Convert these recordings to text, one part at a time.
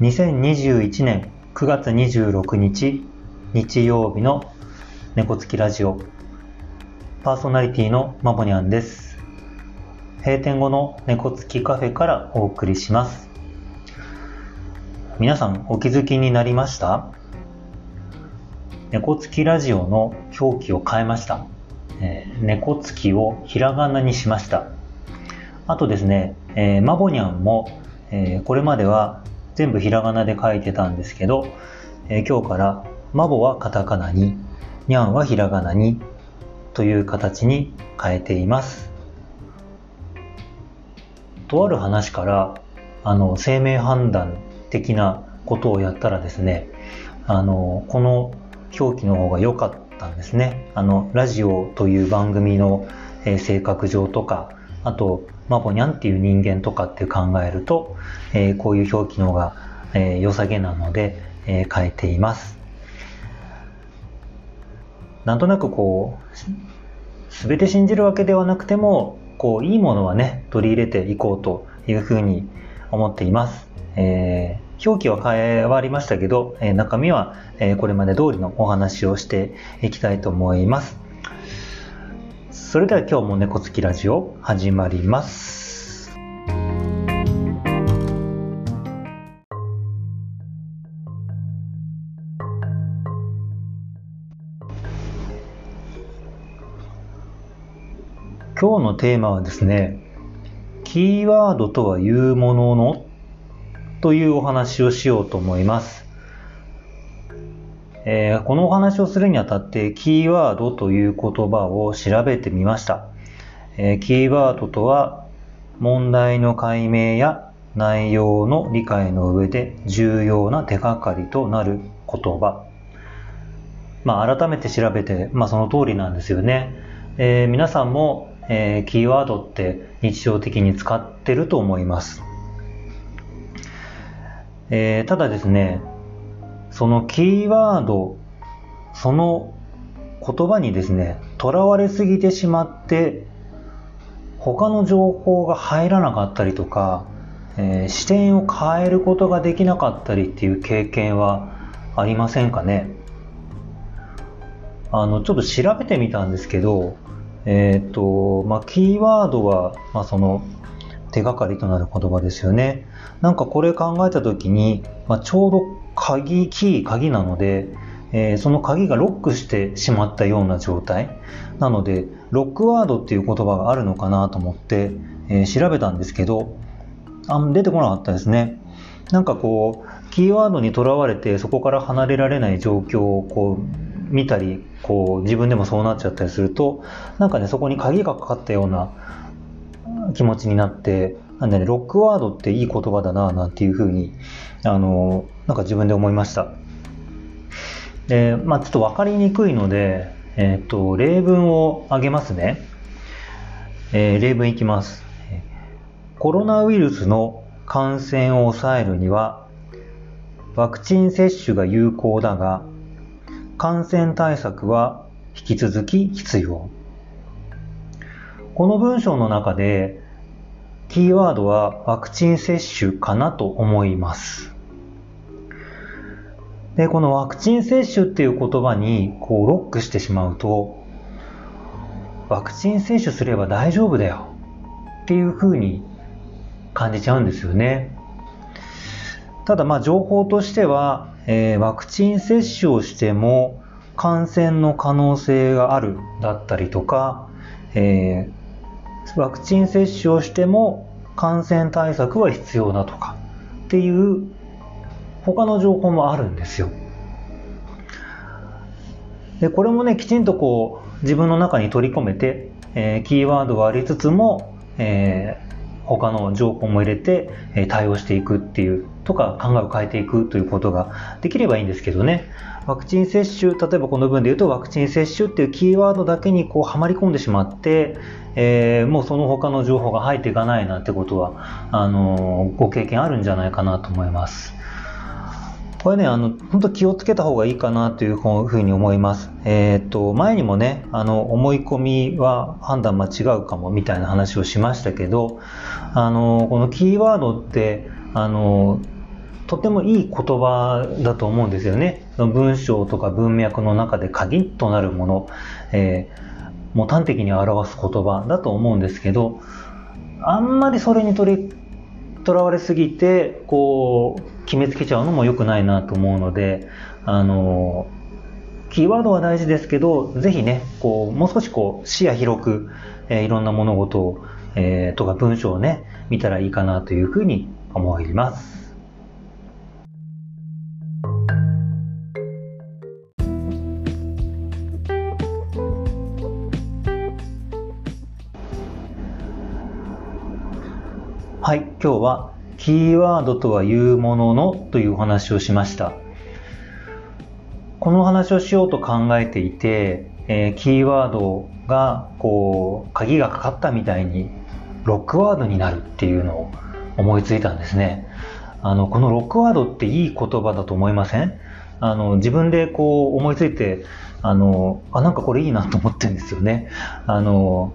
2021年9月26日日曜日の猫つきラジオパーソナリティのまぼにゃんです。閉店後の猫つきカフェからお送りします。皆さんお気づきになりました？猫つきラジオの表記を変えました、えー、猫つきをひらがなにしました。あとですね、えー、まぼにゃんも、えー、これまでは全部ひらがなで書いてたんですけど、えー、今日からまぼはカタカナに、にゃんはひらがなにという形に変えています。とある話から、あの、生命判断的なことをやったらですね、あの、この表記の方が良かったんですね。あの、ラジオという番組の、えー、性格上とか、あと、マボニャンっていう人間とかって考えると、えー、こういう表記の方が、えー、良さげなので、えー、変えています。なんとなくこう、全て信じるわけではなくても、こう、いいものはね、取り入れていこうというふうに思っています。えー、表記は変わりましたけど、え、中身は、え、これまで通りのお話をしていきたいと思います。それでは今日も猫つきラジオ始まります。今日のテーマはですね、キーワードとはいうもののというお話をしようと思います。えー、このお話をするにあたってキーワードという言葉を調べてみました。えー、キーワードとは問題の解明や内容の理解の上で重要な手がかりとなる言葉。まあ、改めて調べて、まあ、その通りなんですよね。えー、皆さんも、えー、キーワードって日常的に使ってると思います。えー、ただですね、そのキーワード、その言葉にですね、とらわれすぎてしまって、他の情報が入らなかったりとか、えー、視点を変えることができなかったりっていう経験はありませんかねあの、ちょっと調べてみたんですけど、えっ、と、まあ、キーワードは、まあ、その、手がかりとなる言葉ですよね。なんかこれ考えた時に、まあ、ちょうど鍵、キー、鍵なので、えー、その鍵がロックしてしまったような状態。なので、ロックワードっていう言葉があるのかなと思って、えー、調べたんですけど、あ出てこなかったですね。なんかこう、キーワードにとらわれてそこから離れられない状況をこう見たり、こう自分でもそうなっちゃったりすると、なんかね、そこに鍵がかかったような気持ちになって、なんでね、ロックワードっていい言葉だな、なんていうふうに、あの、なんか自分で思いました。で、まあちょっとわかりにくいので、えっ、と、例文を挙げますね。えー、例文いきます。コロナウイルスの感染を抑えるには、ワクチン接種が有効だが、感染対策は引き続き必要。この文章の中で、キーワードはワクチン接種かなと思います。で、このワクチン接種っていう言葉にこうロックしてしまうと、ワクチン接種すれば大丈夫だよっていう風に感じちゃうんですよね。ただまあ情報としては、えー、ワクチン接種をしても感染の可能性があるだったりとか、えー、ワクチン接種をしても感染対策は必要だとかっていう他の情報もあるんですよ。で、これもね、きちんとこう、自分の中に取り込めて、えー、キーワードがありつつも、えー、他の情報も入れて、え、対応していくっていう、とか考えを変えていくということができればいいんですけどね。ワクチン接種、例えばこの文で言うとワクチン接種っていうキーワードだけにこうはまり込んでしまって、えー、もうその他の情報が入っていかないなんてことは、あのー、ご経験あるんじゃないかなと思います。これね、あの、本当気をつけた方がいいかなというふうに思います。えっ、ー、と、前にもね、あの、思い込みは判断間違うかもみたいな話をしましたけど、あの、このキーワードって、あの、とてもいい言葉だと思うんですよね。文章とか文脈の中で鍵となるもの、えー、もう端的に表す言葉だと思うんですけど、あんまりそれに取り、とらわれすぎて、こう、決めつけちゃうのも良くないなと思うので、あの、キーワードは大事ですけど、ぜひね、こう、もう少しこう、視野広く、えー、いろんな物事を、えー、とか文章をね、見たらいいかなというふうに思います。はい、今日はキーワードとはいうもののというお話をしました。この話をしようと考えていて、えー、キーワードがこう鍵がかかったみたいにロックワードになるっていうのを思いついたんですね。あの、このロックワードっていい言葉だと思いません？あの、自分でこう思いついて、あの、あ、なんかこれいいなと思ってるんですよね。あの、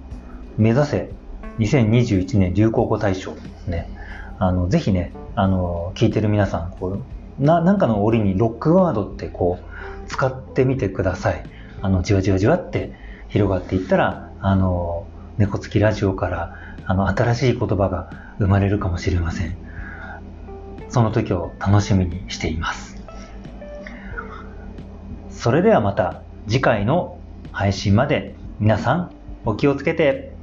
目指せ2021年流行語大賞ね。あの、ぜひね、あの、聞いてる皆さん、こう、な、なんかの折にロックワードってこう、使ってみてください。あの、じわじわじわって広がっていったら、あの、猫つきラジオから、あの、新しい言葉が生まれるかもしれません。その時を楽しみにしています。それではまた次回の配信まで皆さんお気をつけて